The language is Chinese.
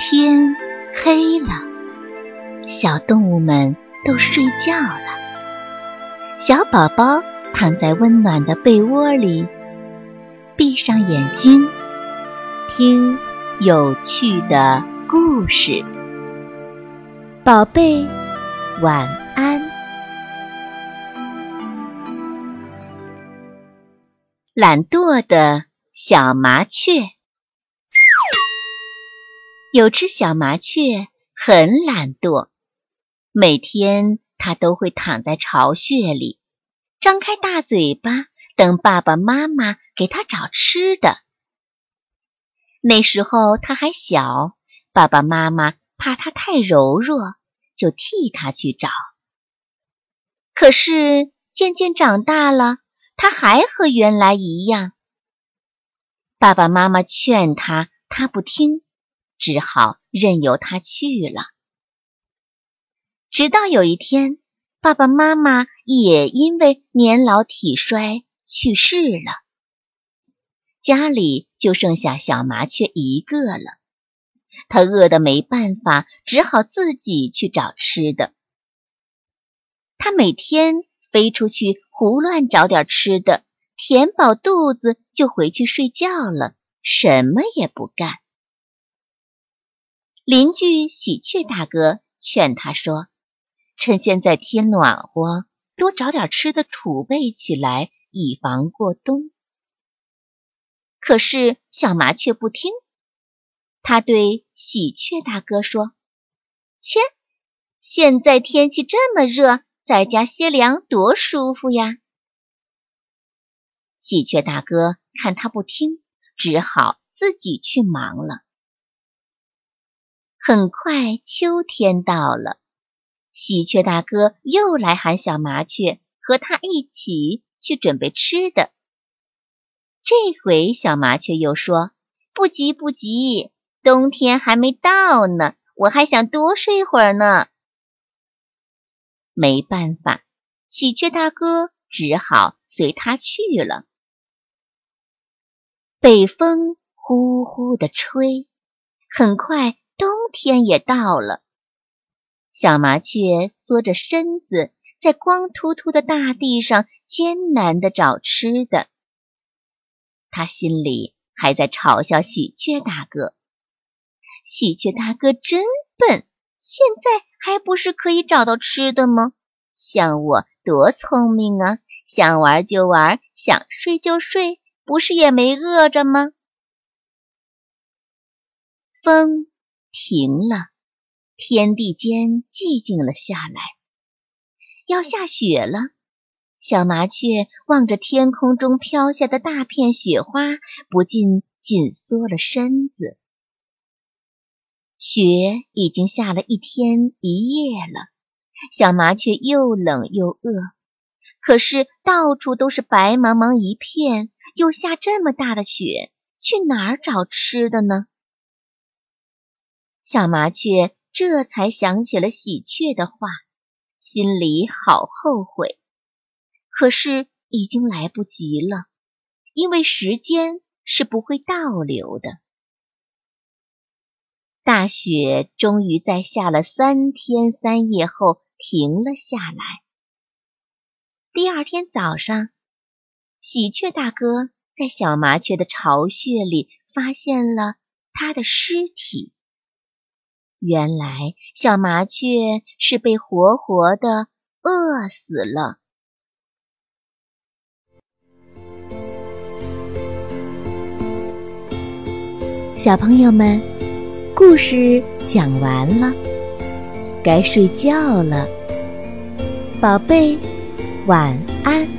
天黑了，小动物们都睡觉了。小宝宝躺在温暖的被窝里，闭上眼睛，听有趣的故事。宝贝，晚安。懒惰的小麻雀。有只小麻雀很懒惰，每天它都会躺在巢穴里，张开大嘴巴等爸爸妈妈给它找吃的。那时候它还小，爸爸妈妈怕它太柔弱，就替它去找。可是渐渐长大了，它还和原来一样。爸爸妈妈劝它，它不听。只好任由他去了。直到有一天，爸爸妈妈也因为年老体衰去世了，家里就剩下小麻雀一个了。它饿得没办法，只好自己去找吃的。它每天飞出去胡乱找点吃的，填饱肚子就回去睡觉了，什么也不干。邻居喜鹊大哥劝他说：“趁现在天暖和，多找点吃的储备起来，以防过冬。”可是小麻雀不听，他对喜鹊大哥说：“切，现在天气这么热，在家歇凉多舒服呀！”喜鹊大哥看他不听，只好自己去忙了。很快，秋天到了，喜鹊大哥又来喊小麻雀和他一起去准备吃的。这回小麻雀又说：“不急不急，冬天还没到呢，我还想多睡会儿呢。”没办法，喜鹊大哥只好随他去了。北风呼呼的吹，很快。冬天也到了，小麻雀缩着身子在光秃秃的大地上艰难地找吃的。他心里还在嘲笑喜鹊大哥：“喜鹊大哥真笨，现在还不是可以找到吃的吗？像我多聪明啊，想玩就玩，想睡就睡，不是也没饿着吗？”风。停了，天地间寂静了下来。要下雪了，小麻雀望着天空中飘下的大片雪花，不禁紧缩了身子。雪已经下了一天一夜了，小麻雀又冷又饿，可是到处都是白茫茫一片，又下这么大的雪，去哪儿找吃的呢？小麻雀这才想起了喜鹊的话，心里好后悔。可是已经来不及了，因为时间是不会倒流的。大雪终于在下了三天三夜后停了下来。第二天早上，喜鹊大哥在小麻雀的巢穴里发现了它的尸体。原来小麻雀是被活活的饿死了。小朋友们，故事讲完了，该睡觉了，宝贝，晚安。